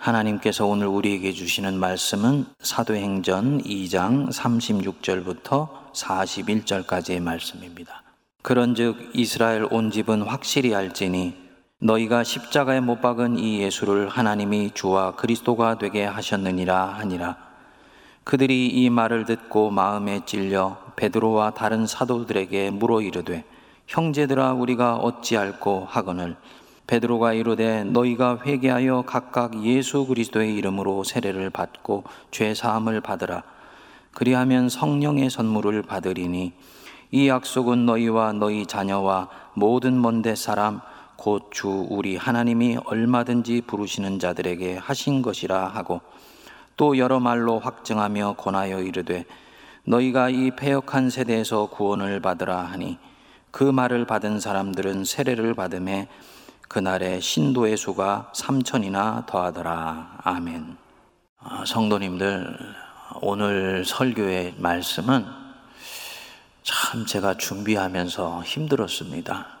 하나님께서 오늘 우리에게 주시는 말씀은 사도행전 2장 36절부터 41절까지의 말씀입니다. 그런즉 이스라엘 온 집은 확실히 알지니 너희가 십자가에 못 박은 이 예수를 하나님이 주와 그리스도가 되게 하셨느니라 하니라. 그들이 이 말을 듣고 마음에 찔려 베드로와 다른 사도들에게 물어 이르되 형제들아 우리가 어찌할꼬 하거늘 베드로가 이르되 너희가 회개하여 각각 예수 그리스도의 이름으로 세례를 받고 죄 사함을 받으라. 그리하면 성령의 선물을 받으리니 이 약속은 너희와 너희 자녀와 모든 먼데 사람 곧 주 우리 하나님이 얼마든지 부르시는 자들에게 하신 것이라 하고 또 여러 말로 확증하며 권하여 이르되 너희가 이 패역한 세대에서 구원을 받으라 하니 그 말을 받은 사람들은 세례를 받음에 그날에 신도의 수가 삼천이나 더하더라. 아멘. 아, 성도님들, 오늘 설교의 말씀은 참 제가 준비하면서 힘들었습니다.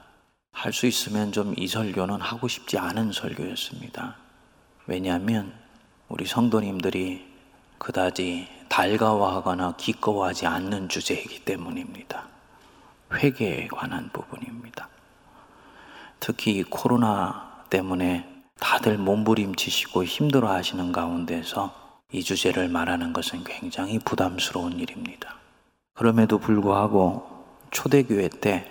할 수 있으면 좀 이 설교는 하고 싶지 않은 설교였습니다. 왜냐하면 우리 성도님들이 그다지 달가워하거나 기꺼워하지 않는 주제이기 때문입니다. 회개에 관한 부분입니다. 특히 코로나 때문에 다들 몸부림치시고 힘들어 하시는 가운데서 이 주제를 말하는 것은 굉장히 부담스러운 일입니다. 그럼에도 불구하고 초대교회 때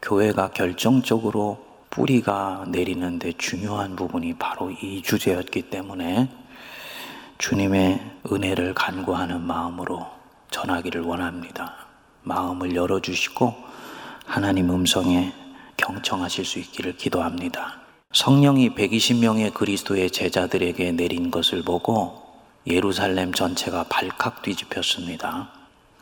교회가 결정적으로 뿌리가 내리는데 중요한 부분이 바로 이 주제였기 때문에 주님의 은혜를 간구하는 마음으로 전하기를 원합니다. 마음을 열어주시고 하나님 음성에 경청하실 수 있기를 기도합니다. 성령이 120명의 그리스도의 제자들에게 내린 것을 보고 예루살렘 전체가 발칵 뒤집혔습니다.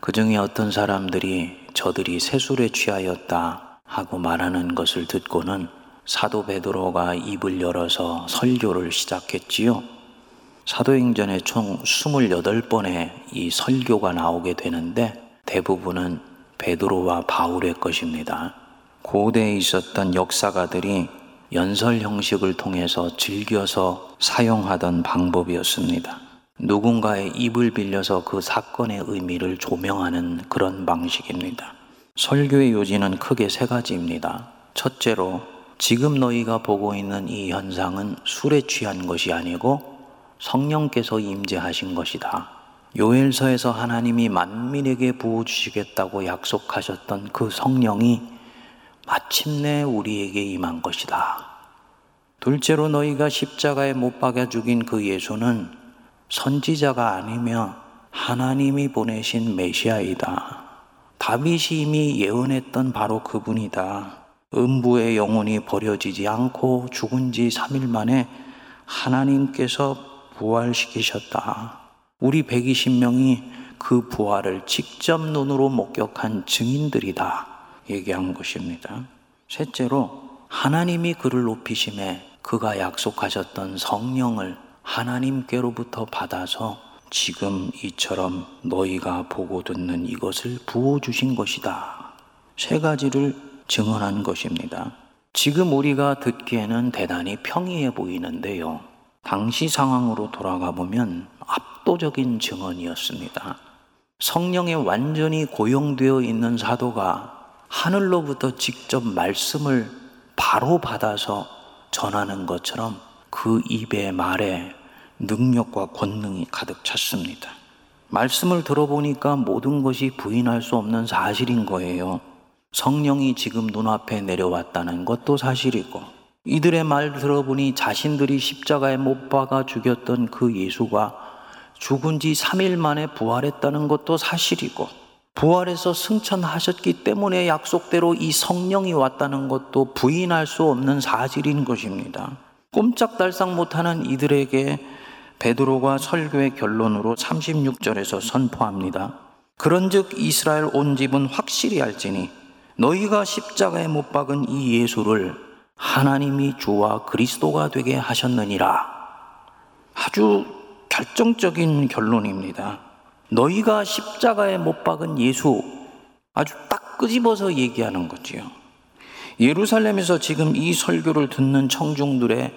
그 중에 어떤 사람들이 저들이 세술에 취하였다 하고 말하는 것을 듣고는 사도 베드로가 입을 열어서 설교를 시작했지요. 사도행전에 총 28번의 이 설교가 나오게 되는데 대부분은 베드로와 바울의 것입니다. 고대에 있었던 역사가들이 연설 형식을 통해서 즐겨서 사용하던 방법이었습니다. 누군가의 입을 빌려서 그 사건의 의미를 조명하는 그런 방식입니다. 설교의 요지는 크게 세 가지입니다. 첫째로, 지금 너희가 보고 있는 이 현상은 술에 취한 것이 아니고 성령께서 임재하신 것이다. 요엘서에서 하나님이 만민에게 부어주시겠다고 약속하셨던 그 성령이 마침내 우리에게 임한 것이다. 둘째로 너희가 십자가에 못 박아 죽인 그 예수는 선지자가 아니며 하나님이 보내신 메시아이다. 다윗이 이미 예언했던 바로 그분이다. 음부의 영혼이 버려지지 않고 죽은 지 3일 만에 하나님께서 부활시키셨다. 우리 120명이 그 부활을 직접 눈으로 목격한 증인들이다. 얘기한 것입니다. 셋째로 하나님이 그를 높이심에 그가 약속하셨던 성령을 하나님께로부터 받아서 지금 이처럼 너희가 보고 듣는 이것을 부어주신 것이다. 세 가지를 증언한 것입니다. 지금 우리가 듣기에는 대단히 평이해 보이는데요. 당시 상황으로 돌아가 보면 압도적인 증언이었습니다. 성령에 완전히 고용되어 있는 사도가 하늘로부터 직접 말씀을 바로 받아서 전하는 것처럼 그 입의 말에 능력과 권능이 가득 찼습니다. 말씀을 들어보니까 모든 것이 부인할 수 없는 사실인 거예요. 성령이 지금 눈앞에 내려왔다는 것도 사실이고, 이들의 말 들어보니 자신들이 십자가에 못 박아 죽였던 그 예수가 죽은 지 3일 만에 부활했다는 것도 사실이고, 부활해서 승천하셨기 때문에 약속대로 이 성령이 왔다는 것도 부인할 수 없는 사실인 것입니다. 꼼짝달싹 못하는 이들에게 베드로가 설교의 결론으로 36절에서 선포합니다. 그런즉 이스라엘 온 집은 확실히 알지니 너희가 십자가에 못 박은 이 예수를 하나님이 주와 그리스도가 되게 하셨느니라. 아주 결정적인 결론입니다. 너희가 십자가에 못 박은 예수 아주 딱 끄집어서 얘기하는 거지요. 예루살렘에서 지금 이 설교를 듣는 청중들의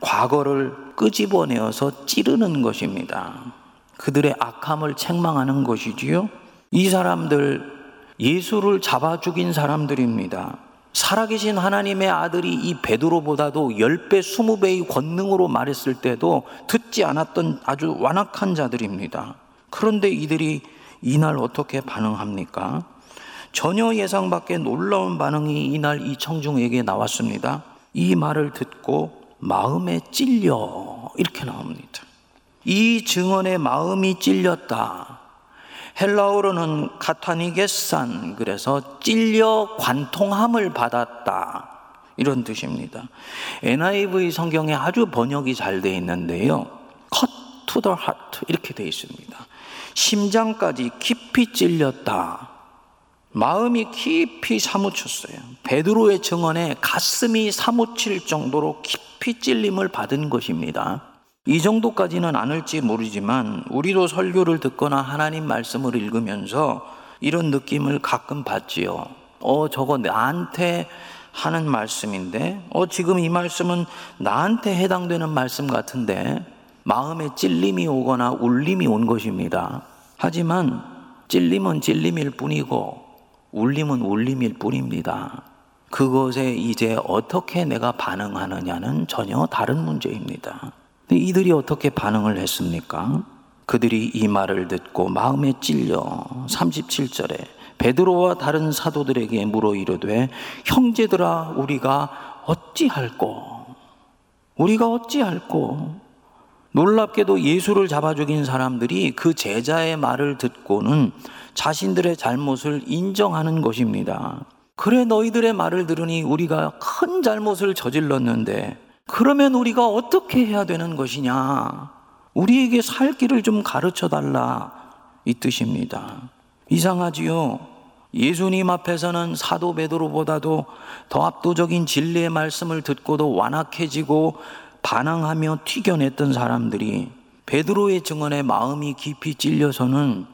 과거를 끄집어내어서 찌르는 것입니다. 그들의 악함을 책망하는 것이지요. 이 사람들 예수를 잡아 죽인 사람들입니다. 살아계신 하나님의 아들이 이 베드로보다도 10배, 20배의 권능으로 말했을 때도 듣지 않았던 아주 완악한 자들입니다. 그런데 이들이 이날 어떻게 반응합니까? 전혀 예상 밖의 놀라운 반응이 이날 이 청중에게 나왔습니다. 이 말을 듣고 마음에 찔려 이렇게 나옵니다. 이 증언에 마음이 찔렸다. 헬라어로는 카타니게산 그래서 찔려 관통함을 받았다. 이런 뜻입니다. NIV 성경에 아주 번역이 잘 되어 있는데요. cut to the heart 이렇게 되어 있습니다. 심장까지 깊이 찔렸다. 마음이 깊이 사무쳤어요. 베드로의 증언에 가슴이 사무칠 정도로 깊이 찔림을 받은 것입니다. 이 정도까지는 않을지 모르지만 우리도 설교를 듣거나 하나님 말씀을 읽으면서 이런 느낌을 가끔 받지요. 어, 저거 나한테 하는 말씀인데, 어, 지금 이 말씀은 나한테 해당되는 말씀 같은데, 마음에 찔림이 오거나 울림이 온 것입니다. 하지만 찔림은 찔림일 뿐이고, 울림은 울림일 뿐입니다. 그것에 이제 어떻게 내가 반응하느냐는 전혀 다른 문제입니다. 이들이 어떻게 반응을 했습니까? 그들이 이 말을 듣고 마음에 찔려 37절에 베드로와 다른 사도들에게 물어 이르되 형제들아 우리가 어찌할꼬 우리가 어찌할꼬 놀랍게도 예수를 잡아 죽인 사람들이 그 제자의 말을 듣고는 자신들의 잘못을 인정하는 것입니다. 그래 너희들의 말을 들으니 우리가 큰 잘못을 저질렀는데 그러면 우리가 어떻게 해야 되는 것이냐? 우리에게 살 길을 좀 가르쳐 달라. 이 뜻입니다. 이상하지요? 예수님 앞에서는 사도 베드로보다도 더 압도적인 진리의 말씀을 듣고도 완악해지고 반항하며 튀겨냈던 사람들이 베드로의 증언에 마음이 깊이 찔려서는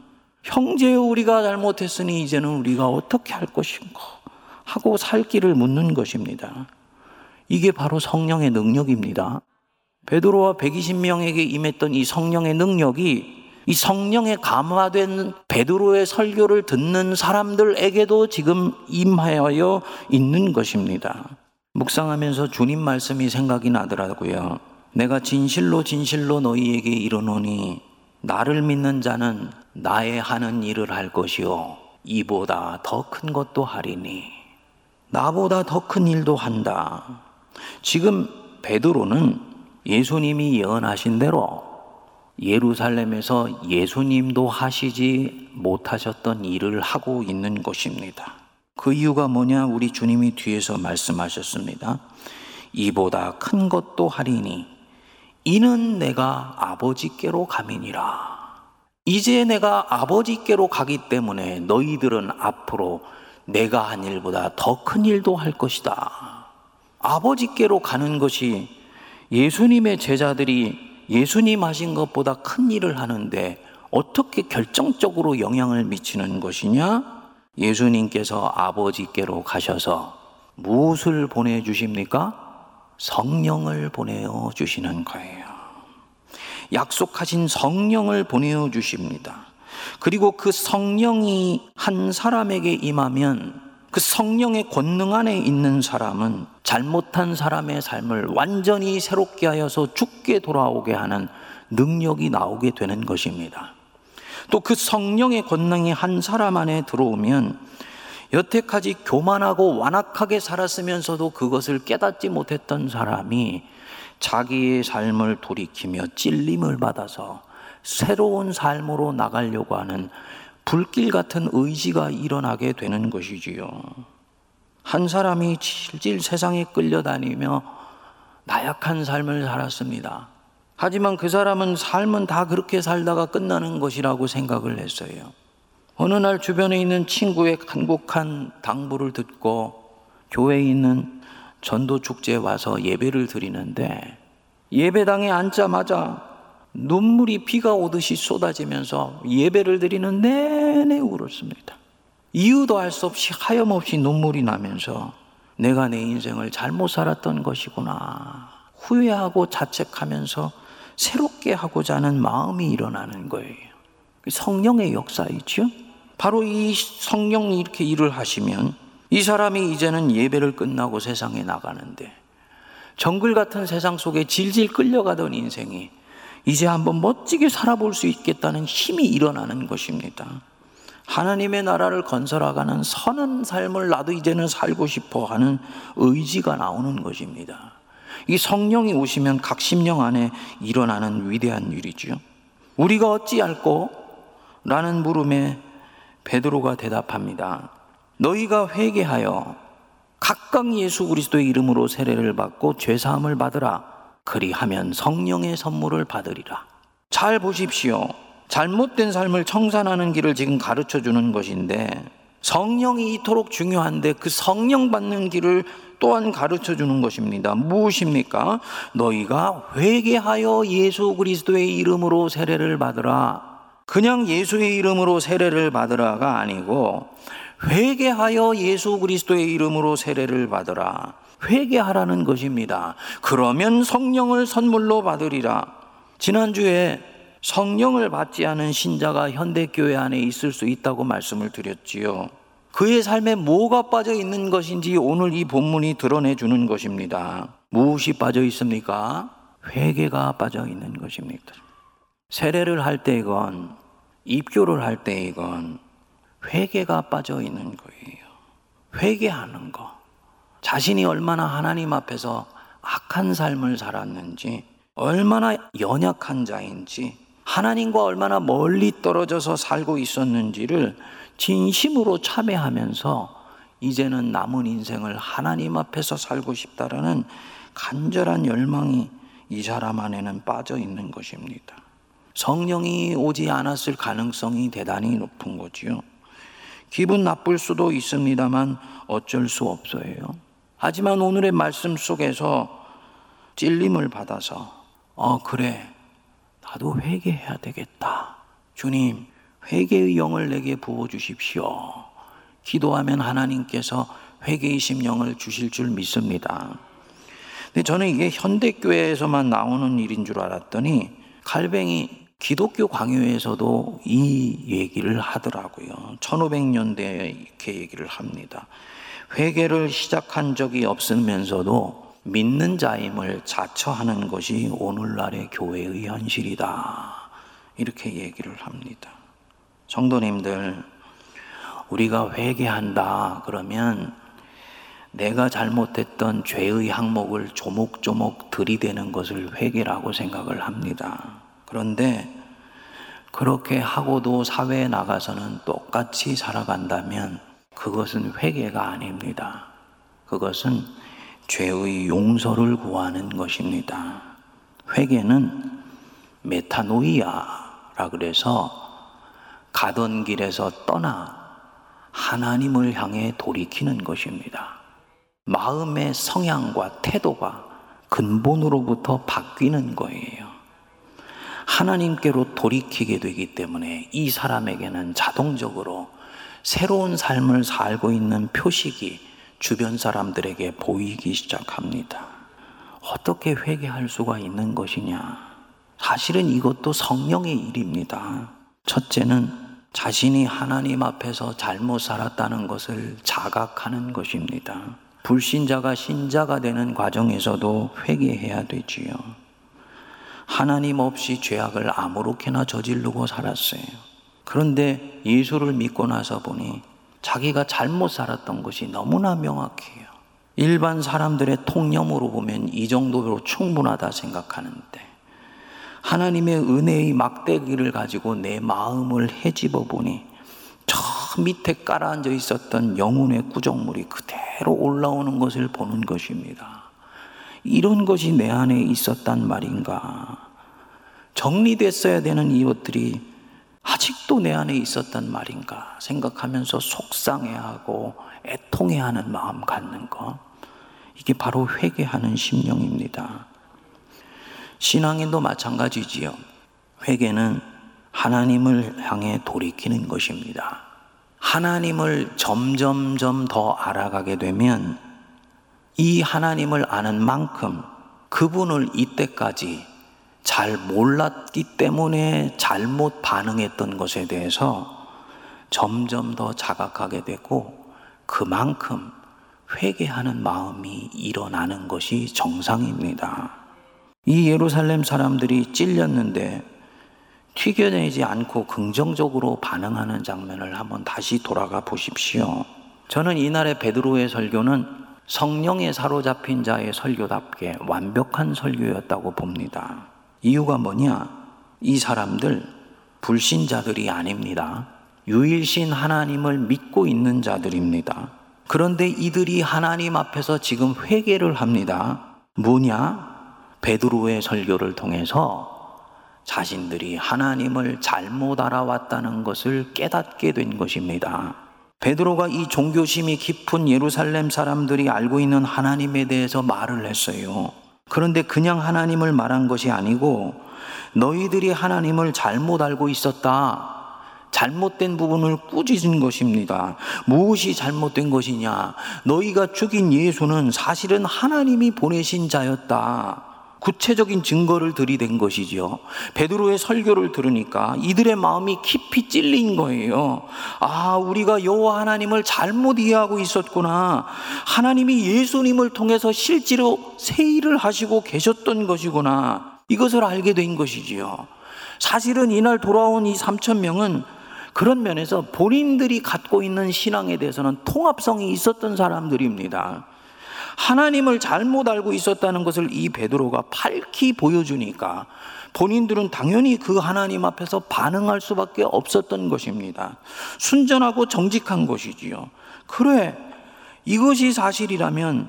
형제 우리가 잘못했으니 이제는 우리가 어떻게 할 것인가 하고 살 길을 묻는 것입니다. 이게 바로 성령의 능력입니다. 베드로와 120명에게 임했던 이 성령의 능력이 이 성령에 감화된 베드로의 설교를 듣는 사람들에게도 지금 임하여 있는 것입니다. 묵상하면서 주님 말씀이 생각이 나더라고요. 내가 진실로 진실로 너희에게 이르노니 나를 믿는 자는 나의 하는 일을 할 것이요 이보다 더 큰 것도 하리니 나보다 더 큰 일도 한다. 지금 베드로는 예수님이 예언하신 대로 예루살렘에서 예수님도 하시지 못하셨던 일을 하고 있는 것입니다. 그 이유가 뭐냐? 우리 주님이 뒤에서 말씀하셨습니다. 이보다 큰 것도 하리니 이는 내가 아버지께로 가민이라. 이제 내가 아버지께로 가기 때문에 너희들은 앞으로 내가 한 일보다 더 큰 일도 할 것이다. 아버지께로 가는 것이 예수님의 제자들이 예수님 하신 것보다 큰 일을 하는데 어떻게 결정적으로 영향을 미치는 것이냐? 예수님께서 아버지께로 가셔서 무엇을 보내주십니까? 성령을 보내주시는 거예요. 약속하신 성령을 보내주십니다. 그리고 그 성령이 한 사람에게 임하면 그 성령의 권능 안에 있는 사람은 잘못한 사람의 삶을 완전히 새롭게 하여서 죽게 돌아오게 하는 능력이 나오게 되는 것입니다. 또 그 성령의 권능이 한 사람 안에 들어오면 여태까지 교만하고 완악하게 살았으면서도 그것을 깨닫지 못했던 사람이 자기의 삶을 돌이키며 찔림을 받아서 새로운 삶으로 나가려고 하는 불길 같은 의지가 일어나게 되는 것이지요. 한 사람이 질질 세상에 끌려다니며 나약한 삶을 살았습니다. 하지만 그 사람은 삶은 다 그렇게 살다가 끝나는 것이라고 생각을 했어요. 어느 날 주변에 있는 친구의 간곡한 당부를 듣고 교회에 있는 전도 축제에 와서 예배를 드리는데 예배당에 앉자마자 눈물이 비가 오듯이 쏟아지면서 예배를 드리는 내내 울었습니다. 이유도 알 수 없이 하염없이 눈물이 나면서 내가 내 인생을 잘못 살았던 것이구나. 후회하고 자책하면서 새롭게 하고자 하는 마음이 일어나는 거예요. 성령의 역사이죠. 바로 이 성령이 이렇게 일을 하시면 이 사람이 이제는 예배를 끝나고 세상에 나가는데 정글 같은 세상 속에 질질 끌려가던 인생이 이제 한번 멋지게 살아볼 수 있겠다는 힘이 일어나는 것입니다. 하나님의 나라를 건설하가는 선한 삶을 나도 이제는 살고 싶어 하는 의지가 나오는 것입니다. 이 성령이 오시면 각 심령 안에 일어나는 위대한 일이지요. 우리가 어찌할꼬? 라는 물음에 베드로가 대답합니다. 너희가 회개하여 각각 예수 그리스도의 이름으로 세례를 받고 죄 사함을 받으라. 그리하면 성령의 선물을 받으리라. 잘 보십시오. 잘못된 삶을 청산하는 길을 지금 가르쳐 주는 것인데 성령이 이토록 중요한데 그 성령 받는 길을 또한 가르쳐 주는 것입니다. 무엇입니까? 너희가 회개하여 예수 그리스도의 이름으로 세례를 받으라. 그냥 예수의 이름으로 세례를 받으라가 아니고 회개하여 예수 그리스도의 이름으로 세례를 받으라. 회개하라는 것입니다. 그러면 성령을 선물로 받으리라. 지난주에 성령을 받지 않은 신자가 현대교회 안에 있을 수 있다고 말씀을 드렸지요. 그의 삶에 뭐가 빠져 있는 것인지 오늘 이 본문이 드러내 주는 것입니다. 무엇이 빠져 있습니까? 회개가 빠져 있는 것입니다. 세례를 할 때이건 입교를 할 때이건 회개가 빠져 있는 거예요. 회개하는 거. 자신이 얼마나 하나님 앞에서 악한 삶을 살았는지, 얼마나 연약한 자인지, 하나님과 얼마나 멀리 떨어져서 살고 있었는지를 진심으로 참회하면서 이제는 남은 인생을 하나님 앞에서 살고 싶다라는 간절한 열망이 이 사람 안에는 빠져 있는 것입니다. 성령이 오지 않았을 가능성이 대단히 높은 거지요. 기분 나쁠 수도 있습니다만 어쩔 수 없어요. 하지만 오늘의 말씀 속에서 찔림을 받아서, 어, 그래. 나도 회개해야 되겠다. 주님, 회개의 영을 내게 부어 주십시오. 기도하면 하나님께서 회개의 심령을 주실 줄 믿습니다. 근데 저는 이게 현대교회에서만 나오는 일인 줄 알았더니 칼뱅이 기독교 강요에서도 이 얘기를 하더라고요. 1500년대에 이렇게 얘기를 합니다. 회개를 시작한 적이 없으면서도 믿는 자임을 자처하는 것이 오늘날의 교회의 현실이다. 이렇게 얘기를 합니다. 성도님들, 우리가 회개한다 그러면 내가 잘못했던 죄의 항목을 조목조목 들이대는 것을 회개라고 생각을 합니다. 그런데 그렇게 하고도 사회에 나가서는 똑같이 살아간다면 그것은 회개가 아닙니다. 그것은 죄의 용서를 구하는 것입니다. 회개는 메타노이아라 그래서 가던 길에서 떠나 하나님을 향해 돌이키는 것입니다. 마음의 성향과 태도가 근본으로부터 바뀌는 거예요. 하나님께로 돌이키게 되기 때문에 이 사람에게는 자동적으로 새로운 삶을 살고 있는 표식이 주변 사람들에게 보이기 시작합니다. 어떻게 회개할 수가 있는 것이냐? 사실은 이것도 성령의 일입니다. 첫째는 자신이 하나님 앞에서 잘못 살았다는 것을 자각하는 것입니다. 불신자가 신자가 되는 과정에서도 회개해야 되지요. 하나님 없이 죄악을 아무렇게나 저지르고 살았어요. 그런데 예수를 믿고 나서 보니 자기가 잘못 살았던 것이 너무나 명확해요. 일반 사람들의 통념으로 보면 이 정도로 충분하다 생각하는데 하나님의 은혜의 막대기를 가지고 내 마음을 헤집어 보니 저 밑에 깔아앉아 있었던 영혼의 구정물이 그대로 올라오는 것을 보는 것입니다. 이런 것이 내 안에 있었단 말인가? 정리됐어야 되는 이것들이 아직도 내 안에 있었단 말인가 생각하면서 속상해하고 애통해하는 마음 갖는 것. 이게 바로 회개하는 심령입니다. 신앙인도 마찬가지지요. 회개는 하나님을 향해 돌이키는 것입니다. 하나님을 점점점 더 알아가게 되면 이 하나님을 아는 만큼 그분을 이때까지 잘 몰랐기 때문에 잘못 반응했던 것에 대해서 점점 더 자각하게 되고 그만큼 회개하는 마음이 일어나는 것이 정상입니다. 이 예루살렘 사람들이 찔렸는데 튀겨내지 않고 긍정적으로 반응하는 장면을 한번 다시 돌아가 보십시오. 저는 이날의 베드로의 설교는 성령에 사로잡힌 자의 설교답게 완벽한 설교였다고 봅니다. 이유가 뭐냐? 이 사람들 불신자들이 아닙니다. 유일신 하나님을 믿고 있는 자들입니다. 그런데 이들이 하나님 앞에서 회금 회개를 합니다. 뭐냐? 베드로의 설교를 통해서 자신들이 하나님을 잘못 알아왔다는 것을 깨닫게 된 것입니다. 베드로가 이 종교심이 깊은 예루살렘 사람들이 알고 있는 하나님에 대해서 말을 했어요. 그런데 그냥 하나님을 말한 것이 아니고 너희들이 하나님을 잘못 알고 있었다. 잘못된 부분을 꾸짖은 것입니다. 무엇이 잘못된 것이냐? 너희가 죽인 예수는 사실은 하나님이 보내신 자였다. 구체적인 증거를 들이댄 것이지요. 베드로의 설교를 들으니까 이들의 마음이 깊이 찔린 거예요. 아, 우리가 여호와 하나님을 잘못 이해하고 있었구나. 하나님이 예수님을 통해서 실제로 세일을 하시고 계셨던 것이구나. 이것을 알게 된 것이지요. 사실은 이날 돌아온 이 3천 명은 그런 면에서 본인들이 갖고 있는 신앙에 대해서는 통합성이 있었던 사람들입니다. 하나님을 잘못 알고 있었다는 것을 이 베드로가 밝히 보여주니까 본인들은 당연히 그 하나님 앞에서 반응할 수밖에 없었던 것입니다. 순전하고 정직한 것이지요. 그래, 이것이 사실이라면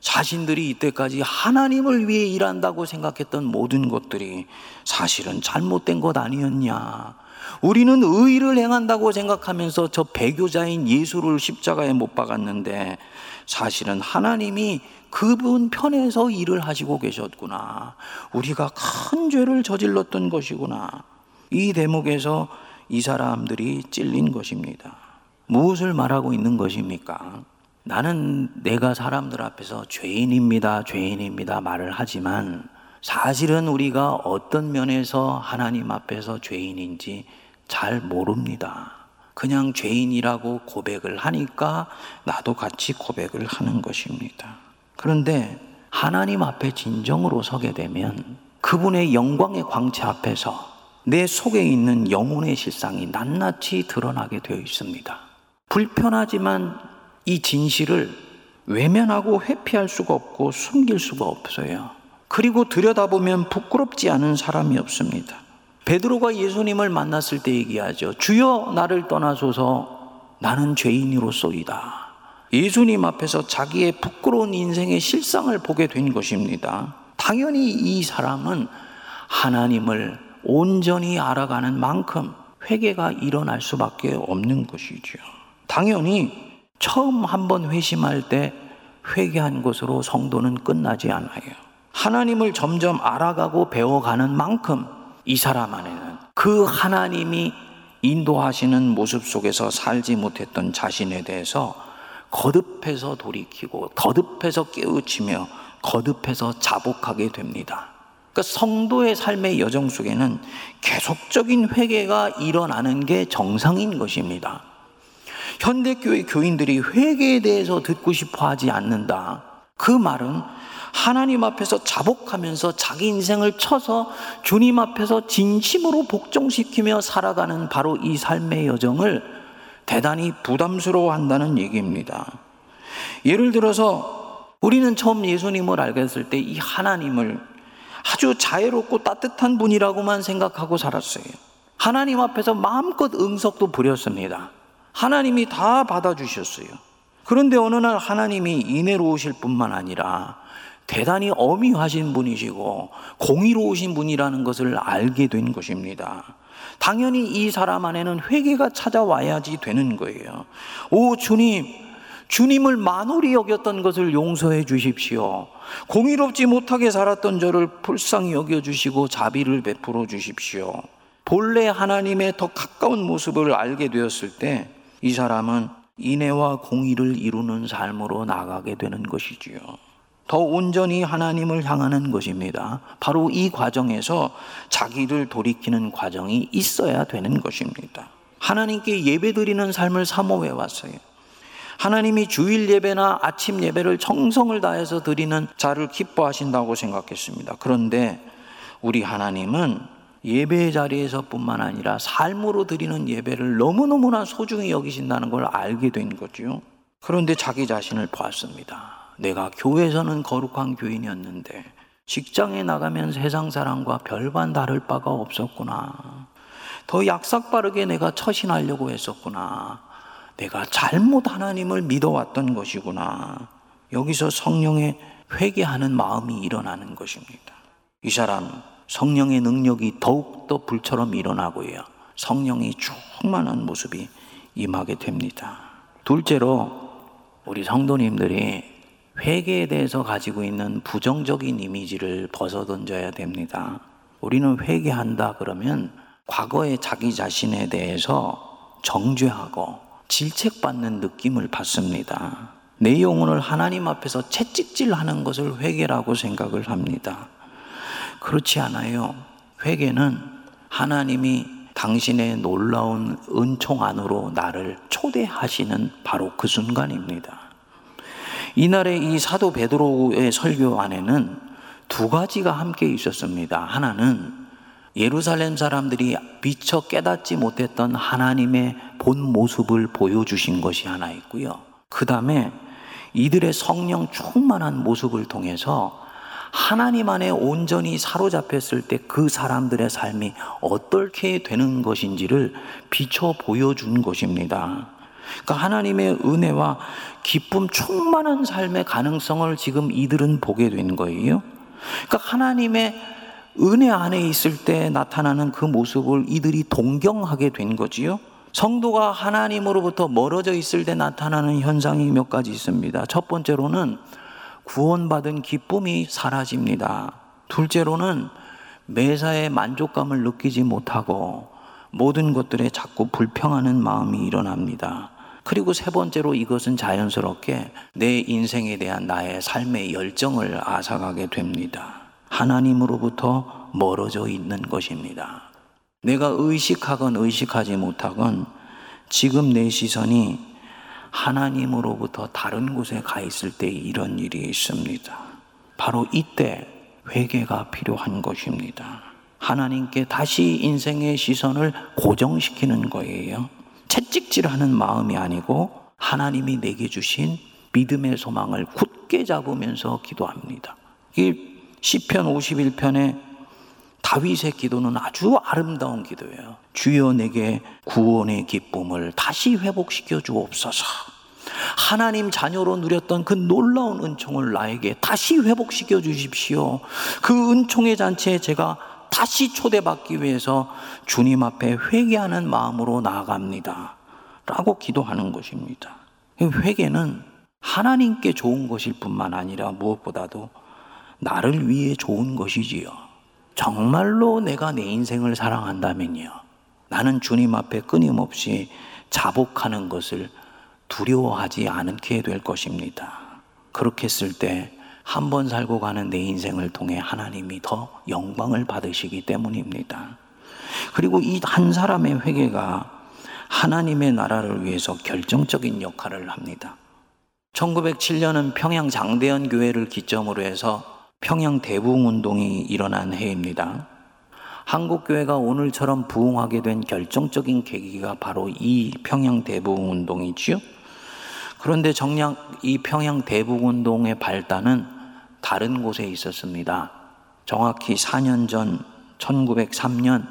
자신들이 이때까지 하나님을 위해 일한다고 생각했던 모든 것들이 사실은 잘못된 것 아니었냐. 우리는 의를 행한다고 생각하면서 저 배교자인 예수를 십자가에 못 박았는데 사실은 하나님이 그분 편에서 일을 하시고 계셨구나. 우리가 큰 죄를 저질렀던 것이구나. 이 대목에서 이 사람들이 찔린 것입니다. 무엇을 말하고 있는 것입니까? 나는 내가 사람들 앞에서 죄인입니다, 죄인입니다 말을 하지만 사실은 우리가 어떤 면에서 하나님 앞에서 죄인인지 잘 모릅니다. 그냥 죄인이라고 고백을 하니까 나도 같이 고백을 하는 것입니다. 그런데 하나님 앞에 진정으로 서게 되면 그분의 영광의 광채 앞에서 내 속에 있는 영혼의 실상이 낱낱이 드러나게 되어 있습니다. 불편하지만 이 진실을 외면하고 회피할 수가 없고 숨길 수가 없어요. 그리고 들여다보면 부끄럽지 않은 사람이 없습니다. 베드로가 예수님을 만났을 때 얘기하죠. 주여 나를 떠나소서 나는 죄인으로소이다. 예수님 앞에서 자기의 부끄러운 인생의 실상을 보게 된 것입니다. 당연히 이 사람은 하나님을 온전히 알아가는 만큼 회개가 일어날 수밖에 없는 것이죠. 당연히 처음 한 번 회심할 때 회개한 것으로 성도는 끝나지 않아요. 하나님을 점점 알아가고 배워가는 만큼 이 사람 안에는 그 하나님이 인도하시는 모습 속에서 살지 못했던 자신에 대해서 거듭해서 돌이키고 거듭해서 깨우치며 거듭해서 자복하게 됩니다. 그러니까 성도의 삶의 여정 속에는 계속적인 회개가 일어나는 게 정상인 것입니다. 현대교회 교인들이 회개에 대해서 듣고 싶어 하지 않는다. 그 말은 하나님 앞에서 자복하면서 자기 인생을 쳐서 주님 앞에서 진심으로 복종시키며 살아가는 바로 이 삶의 여정을 대단히 부담스러워 한다는 얘기입니다. 예를 들어서 우리는 처음 예수님을 알겠을 때 이 하나님을 아주 자애롭고 따뜻한 분이라고만 생각하고 살았어요. 하나님 앞에서 마음껏 응석도 부렸습니다. 하나님이 다 받아주셨어요. 그런데 어느 날 하나님이 인내로우실 뿐만 아니라 대단히 어미하신 분이시고 공의로우신 분이라는 것을 알게 된 것입니다. 당연히 이 사람 안에는 회개가 찾아와야지 되는 거예요. 오 주님, 주님을 만홀히 여겼던 것을 용서해 주십시오. 공의롭지 못하게 살았던 저를 불쌍히 여겨 주시고 자비를 베풀어 주십시오. 본래 하나님의 더 가까운 모습을 알게 되었을 때 이 사람은 인애와 공의를 이루는 삶으로 나가게 되는 것이지요. 더 온전히 하나님을 향하는 것입니다. 바로 이 과정에서 자기를 돌이키는 과정이 있어야 되는 것입니다. 하나님께 예배드리는 삶을 사모해 왔어요. 하나님이 주일 예배나 아침 예배를 정성을 다해서 드리는 자를 기뻐하신다고 생각했습니다. 그런데 우리 하나님은 예배 자리에서뿐만 아니라 삶으로 드리는 예배를 너무너무나 소중히 여기신다는 걸 알게 된 거죠. 그런데 자기 자신을 보았습니다. 내가 교회에서는 거룩한 교인이었는데 직장에 나가면 세상 사람과 별반 다를 바가 없었구나. 더 약삭빠르게 내가 처신하려고 했었구나. 내가 잘못 하나님을 믿어왔던 것이구나. 여기서 성령의 회개하는 마음이 일어나는 것입니다. 이 사람 성령의 능력이 더욱더 불처럼 일어나고요. 성령이 충만한 모습이 임하게 됩니다. 둘째로 우리 성도님들이 회개에 대해서 가지고 있는 부정적인 이미지를 벗어던져야 됩니다. 우리는 회개한다 그러면 과거의 자기 자신에 대해서 정죄하고 질책받는 느낌을 받습니다. 내 영혼을 하나님 앞에서 채찍질하는 것을 회개라고 생각을 합니다. 그렇지 않아요. 회개는 하나님이 당신의 놀라운 은총 안으로 나를 초대하시는 바로 그 순간입니다. 이날의 이 사도 베드로의 설교 안에는 두 가지가 함께 있었습니다. 하나는 예루살렘 사람들이 미처 깨닫지 못했던 하나님의 본 모습을 보여주신 것이 하나 있고요. 그 다음에 이들의 성령 충만한 모습을 통해서 하나님 안에 온전히 사로잡혔을 때 그 사람들의 삶이 어떻게 되는 것인지를 비춰 보여준 것입니다. 그러니까 하나님의 은혜와 기쁨 충만한 삶의 가능성을 지금 이들은 보게 된 거예요. 그러니까 하나님의 은혜 안에 있을 때 나타나는 그 모습을 이들이 동경하게 된 거지요. 성도가 하나님으로부터 멀어져 있을 때 나타나는 현상이 몇 가지 있습니다. 첫 번째로는 구원받은 기쁨이 사라집니다. 둘째로는 매사에 만족감을 느끼지 못하고 모든 것들에 자꾸 불평하는 마음이 일어납니다. 그리고 세 번째로 이것은 자연스럽게 내 인생에 대한 나의 삶의 열정을 앗아가게 됩니다. 하나님으로부터 멀어져 있는 것입니다. 내가 의식하건 의식하지 못하건 지금 내 시선이 하나님으로부터 다른 곳에 가 있을 때 이런 일이 있습니다. 바로 이때 회개가 필요한 것입니다. 하나님께 다시 인생의 시선을 고정시키는 거예요. 채찍질하는 마음이 아니고 하나님이 내게 주신 믿음의 소망을 굳게 잡으면서 기도합니다. 이 시편 51편의 다윗의 기도는 아주 아름다운 기도예요. 주여 내게 구원의 기쁨을 다시 회복시켜 주옵소서. 하나님 자녀로 누렸던 그 놀라운 은총을 나에게 다시 회복시켜 주십시오. 그 은총의 잔치에 제가 다시 초대받기 위해서 주님 앞에 회개하는 마음으로 나아갑니다. 라고 기도하는 것입니다. 회개는 하나님께 좋은 것일 뿐만 아니라 무엇보다도 나를 위해 좋은 것이지요. 정말로 내가 내 인생을 사랑한다면요. 나는 주님 앞에 끊임없이 자복하는 것을 두려워하지 않게 될 것입니다. 그렇게 했을 때 한 번 살고 가는 내 인생을 통해 하나님이 더 영광을 받으시기 때문입니다. 그리고 이 한 사람의 회개가 하나님의 나라를 위해서 결정적인 역할을 합니다. 1907년은 평양 장대현 교회를 기점으로 해서 평양 대부흥 운동이 일어난 해입니다. 한국 교회가 오늘처럼 부흥하게 된 결정적인 계기가 바로 이 평양 대부흥 운동이지요. 그런데 정작 이 평양 대북운동의 발단은 다른 곳에 있었습니다. 정확히 4년 전 1903년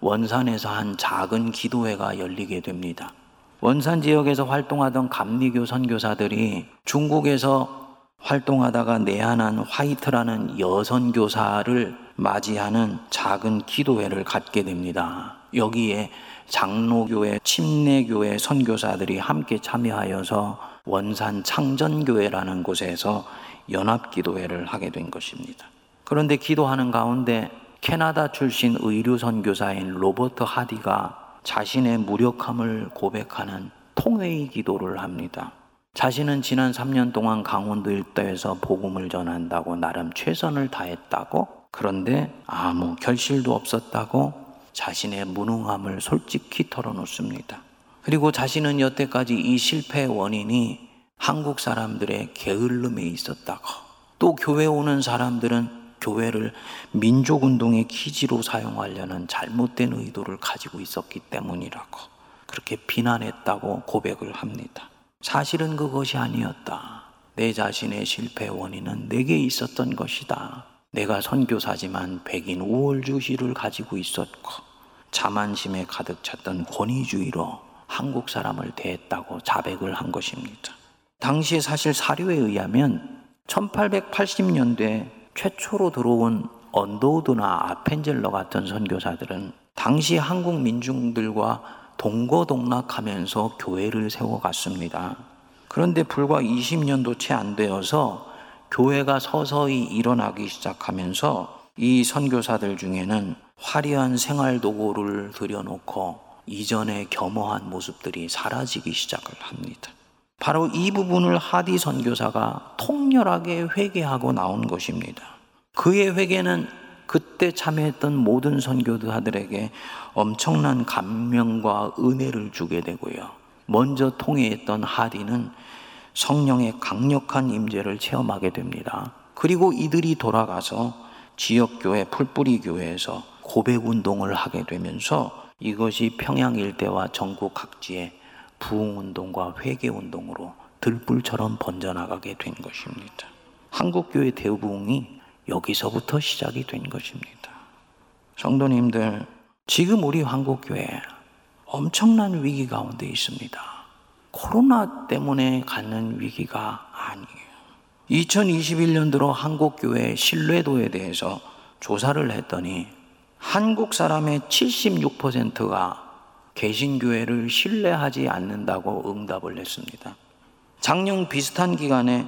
원산에서 한 작은 기도회가 열리게 됩니다. 원산 지역에서 활동하던 감리교 선교사들이 중국에서 활동하다가 내한한 화이트라는 여선 교사를 맞이하는 작은 기도회를 갖게 됩니다. 여기에 장로교회, 침례교회 선교사들이 함께 참여하여서 원산 창전교회라는 곳에서 연합기도회를 하게 된 것입니다. 그런데 기도하는 가운데 캐나다 출신 의류 선교사인 로버트 하디가 자신의 무력함을 고백하는 통회의 기도를 합니다. 자신은 지난 3년 동안 강원도 일대에서 복음을 전한다고 나름 최선을 다했다고 그런데 아무 결실도 없었다고 자신의 무능함을 솔직히 털어놓습니다. 그리고 자신은 여태까지 이 실패의 원인이 한국 사람들의 게을름에 있었다고 또 교회 오는 사람들은 교회를 민족운동의 기지로 사용하려는 잘못된 의도를 가지고 있었기 때문이라고 그렇게 비난했다고 고백을 합니다. 사실은 그것이 아니었다. 내 자신의 실패 원인은 내게 있었던 것이다. 내가 선교사지만 백인 우월주의를 가지고 있었고 자만심에 가득 찼던 권위주의로 한국 사람을 대했다고 자백을 한 것입니다. 당시 사실 사료에 의하면 1880년대 최초로 들어온 언더우드나 아펜젤러 같은 선교사들은 당시 한국 민중들과 동거동락하면서 교회를 세워갔습니다. 그런데 불과 20년도 채 안 되어서 교회가 서서히 일어나기 시작하면서 이 선교사들 중에는 화려한 생활 도구를 들여놓고 이전의 겸허한 모습들이 사라지기 시작을 합니다. 바로 이 부분을 하디 선교사가 통렬하게 회개하고 나온 것입니다. 그의 회개는 그때 참여했던 모든 선교사들에게 엄청난 감명과 은혜를 주게 되고요. 먼저 통회했던 하디는 성령의 강력한 임재를 체험하게 됩니다. 그리고 이들이 돌아가서 지역교회 풀뿌리 교회에서 고백 운동을 하게 되면서 이것이 평양 일대와 전국 각지에 부흥 운동과 회개 운동으로 들불처럼 번져나가게 된 것입니다. 한국 교회 대부흥이 여기서부터 시작이 된 것입니다. 성도님들, 지금 우리 한국교회 엄청난 위기 가운데 있습니다. 코로나 때문에 갖는 위기가 아니에요. 2021년 들어 한국교회 신뢰도에 대해서 조사를 했더니 한국 사람의 76%가 개신교회를 신뢰하지 않는다고 응답을 했습니다. 작년 비슷한 기간에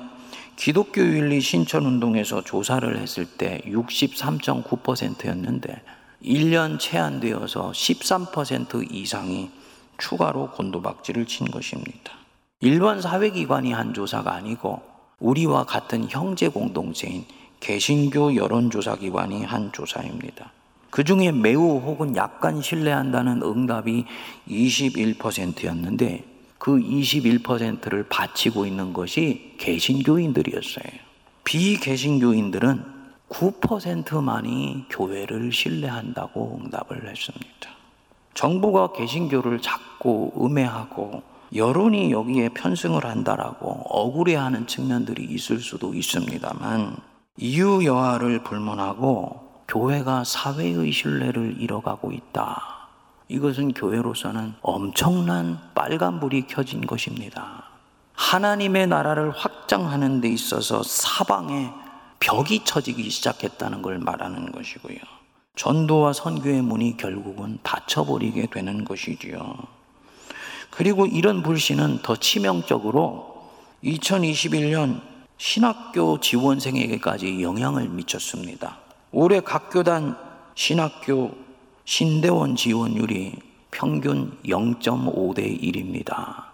기독교 윤리 신천 운동에서 조사를 했을 때 63.9%였는데 1년 채 안 되어서 13% 이상이 추가로 곤도박질을 친 것입니다. 일반 사회기관이 한 조사가 아니고 우리와 같은 형제 공동체인 개신교 여론조사기관이 한 조사입니다. 그 중에 매우 혹은 약간 신뢰한다는 응답이 21%였는데 그 21%를 바치고 있는 것이 개신교인들이었어요. 비개신교인들은 9%만이 교회를 신뢰한다고 응답을 했습니다. 정부가 개신교를 자꾸 음해하고 여론이 여기에 편승을 한다라고 억울해하는 측면들이 있을 수도 있습니다만 이유 여하를 불문하고 교회가 사회의 신뢰를 잃어가고 있다. 이것은 교회로서는 엄청난 빨간불이 켜진 것입니다. 하나님의 나라를 확장하는 데 있어서 사방에 벽이 쳐지기 시작했다는 걸 말하는 것이고요. 전도와 선교의 문이 결국은 닫혀버리게 되는 것이지요. 그리고 이런 불신은 더 치명적으로 2021년 신학교 지원생에게까지 영향을 미쳤습니다. 올해 각 교단 신학교 신대원 지원율이 평균 0.5대 1입니다.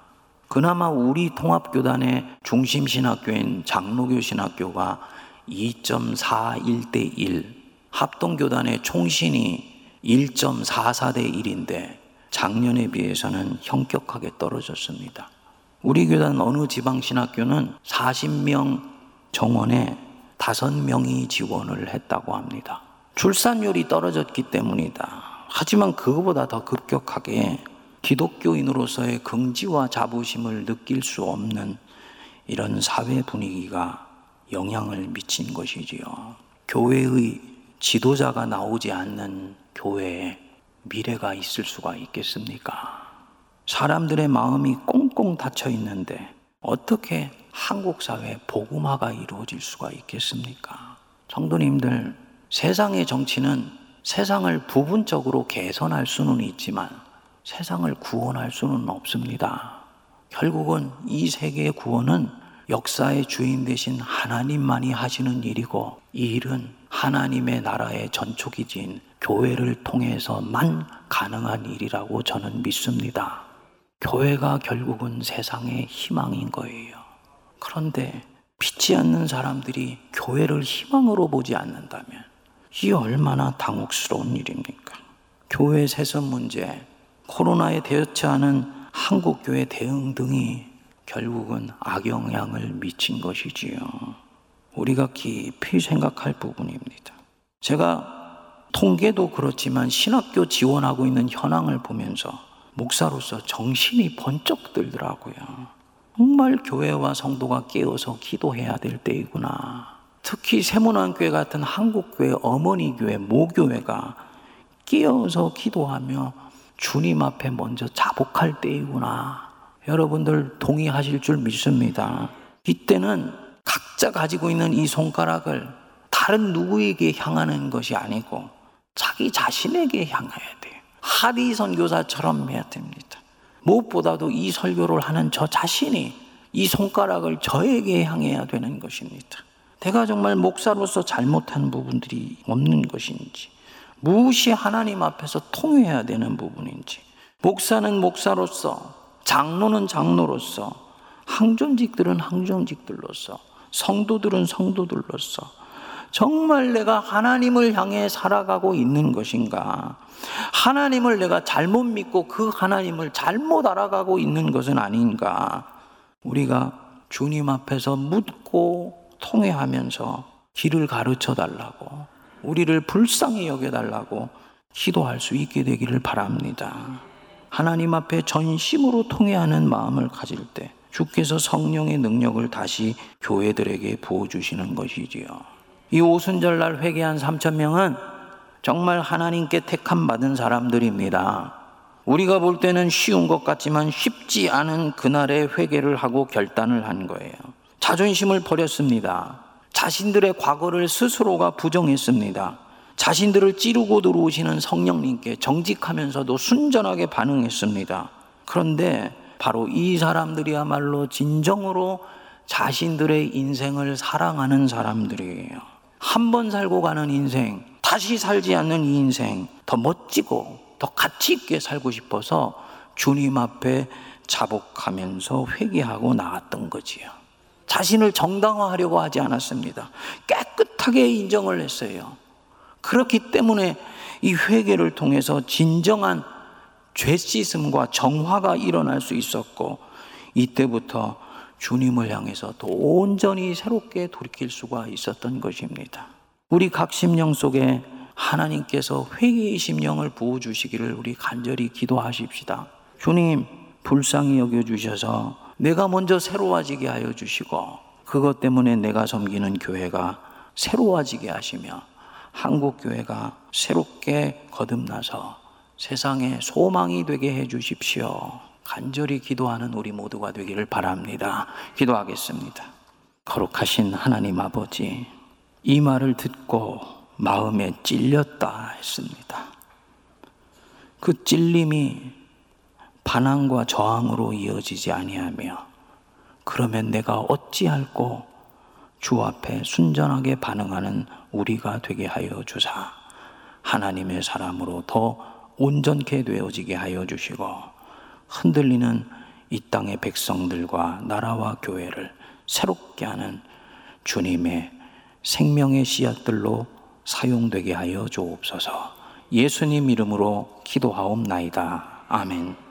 그나마 우리 통합교단의 중심 신학교인 장로교 신학교가 2.41대 1, 합동교단의 총신이 1.44대 1인데 작년에 비해서는 현격하게 떨어졌습니다. 우리 교단 어느 지방 신학교는 40명 정원에 다섯 명이 지원을 했다고 합니다. 출산율이 떨어졌기 때문이다. 하지만 그거보다 더 급격하게 기독교인으로서의 긍지와 자부심을 느낄 수 없는 이런 사회 분위기가 영향을 미친 것이지요. 교회의 지도자가 나오지 않는 교회에 미래가 있을 수가 있겠습니까? 사람들의 마음이 꽁꽁 닫혀 있는데 어떻게 한국 사회 복음화가 이루어질 수가 있겠습니까? 성도님들, 세상의 정치는 세상을 부분적으로 개선할 수는 있지만 세상을 구원할 수는 없습니다. 결국은 이 세계의 구원은 역사의 주인 되신 하나님만이 하시는 일이고 이 일은 하나님의 나라의 전초기지인 교회를 통해서만 가능한 일이라고 저는 믿습니다. 교회가 결국은 세상의 희망인 거예요. 그런데 믿지 않는 사람들이 교회를 희망으로 보지 않는다면 이 얼마나 당혹스러운 일입니까? 교회 세선 문제, 코로나에 대처 하는 한국 교회 대응 등이 결국은 악영향을 미친 것이지요. 우리가 깊이 생각할 부분입니다. 제가 통계도 그렇지만 신학교 지원하고 있는 현황을 보면서 목사로서 정신이 번쩍 들더라고요. 정말 교회와 성도가 깨어서 기도해야 될 때이구나. 특히 세문안교회 같은 한국교회 어머니 교회 모교회가 깨어서 기도하며 주님 앞에 먼저 자복할 때이구나. 여러분들 동의하실 줄 믿습니다. 이때는 각자 가지고 있는 이 손가락을 다른 누구에게 향하는 것이 아니고 자기 자신에게 향해야 돼요. 하리 선교사처럼 해야 됩니다. 무엇보다도 이 설교를 하는 저 자신이 이 손가락을 저에게 향해야 되는 것입니다. 내가 정말 목사로서 잘못한 부분들이 없는 것인지, 무엇이 하나님 앞에서 통해야 되는 부분인지, 목사는 목사로서, 장로는 장로로서, 항존직들은 항존직들로서, 성도들은 성도들로서, 정말 내가 하나님을 향해 살아가고 있는 것인가? 하나님을 내가 잘못 믿고 그 하나님을 잘못 알아가고 있는 것은 아닌가? 우리가 주님 앞에서 묻고 통회하면서 길을 가르쳐 달라고, 우리를 불쌍히 여겨 달라고 기도할 수 있게 되기를 바랍니다. 하나님 앞에 전심으로 통회하는 마음을 가질 때 주께서 성령의 능력을 다시 교회들에게 부어주시는 것이지요. 이 오순절날 회개한 3천 명은 정말 하나님께 택함 받은 사람들입니다. 우리가 볼 때는 쉬운 것 같지만 쉽지 않은 그날의 회개를 하고 결단을 한 거예요. 자존심을 버렸습니다. 자신들의 과거를 스스로가 부정했습니다. 자신들을 찌르고 들어오시는 성령님께 정직하면서도 순전하게 반응했습니다. 그런데 바로 이 사람들이야말로 진정으로 자신들의 인생을 사랑하는 사람들이에요. 한 번 살고 가는 인생, 다시 살지 않는 이 인생, 더 멋지고 더 가치 있게 살고 싶어서 주님 앞에 자복하면서 회개하고 나왔던 거지요. 자신을 정당화하려고 하지 않았습니다. 깨끗하게 인정을 했어요. 그렇기 때문에 이 회개를 통해서 진정한 죄 씻음과 정화가 일어날 수 있었고 이때부터 주님을 향해서 또 온전히 새롭게 돌이킬 수가 있었던 것입니다. 우리 각 심령 속에 하나님께서 회개의 심령을 부어 주시기를 우리 간절히 기도하십시다. 주님, 불쌍히 여겨 주셔서 내가 먼저 새로워지게 하여 주시고 그것 때문에 내가 섬기는 교회가 새로워지게 하시며 한국 교회가 새롭게 거듭나서 세상에 소망이 되게 해 주십시오. 간절히 기도하는 우리 모두가 되기를 바랍니다. 기도하겠습니다. 거룩하신 하나님 아버지, 이 말을 듣고 마음에 찔렸다 했습니다. 그 찔림이 반항과 저항으로 이어지지 아니하며 그러면 내가 어찌할꼬 주 앞에 순전하게 반응하는 우리가 되게 하여 주사 하나님의 사람으로 더 온전케 되어지게 하여 주시고 흔들리는 이 땅의 백성들과 나라와 교회를 새롭게 하는 주님의 생명의 씨앗들로 사용되게 하여 주옵소서. 예수님 이름으로 기도하옵나이다. 아멘.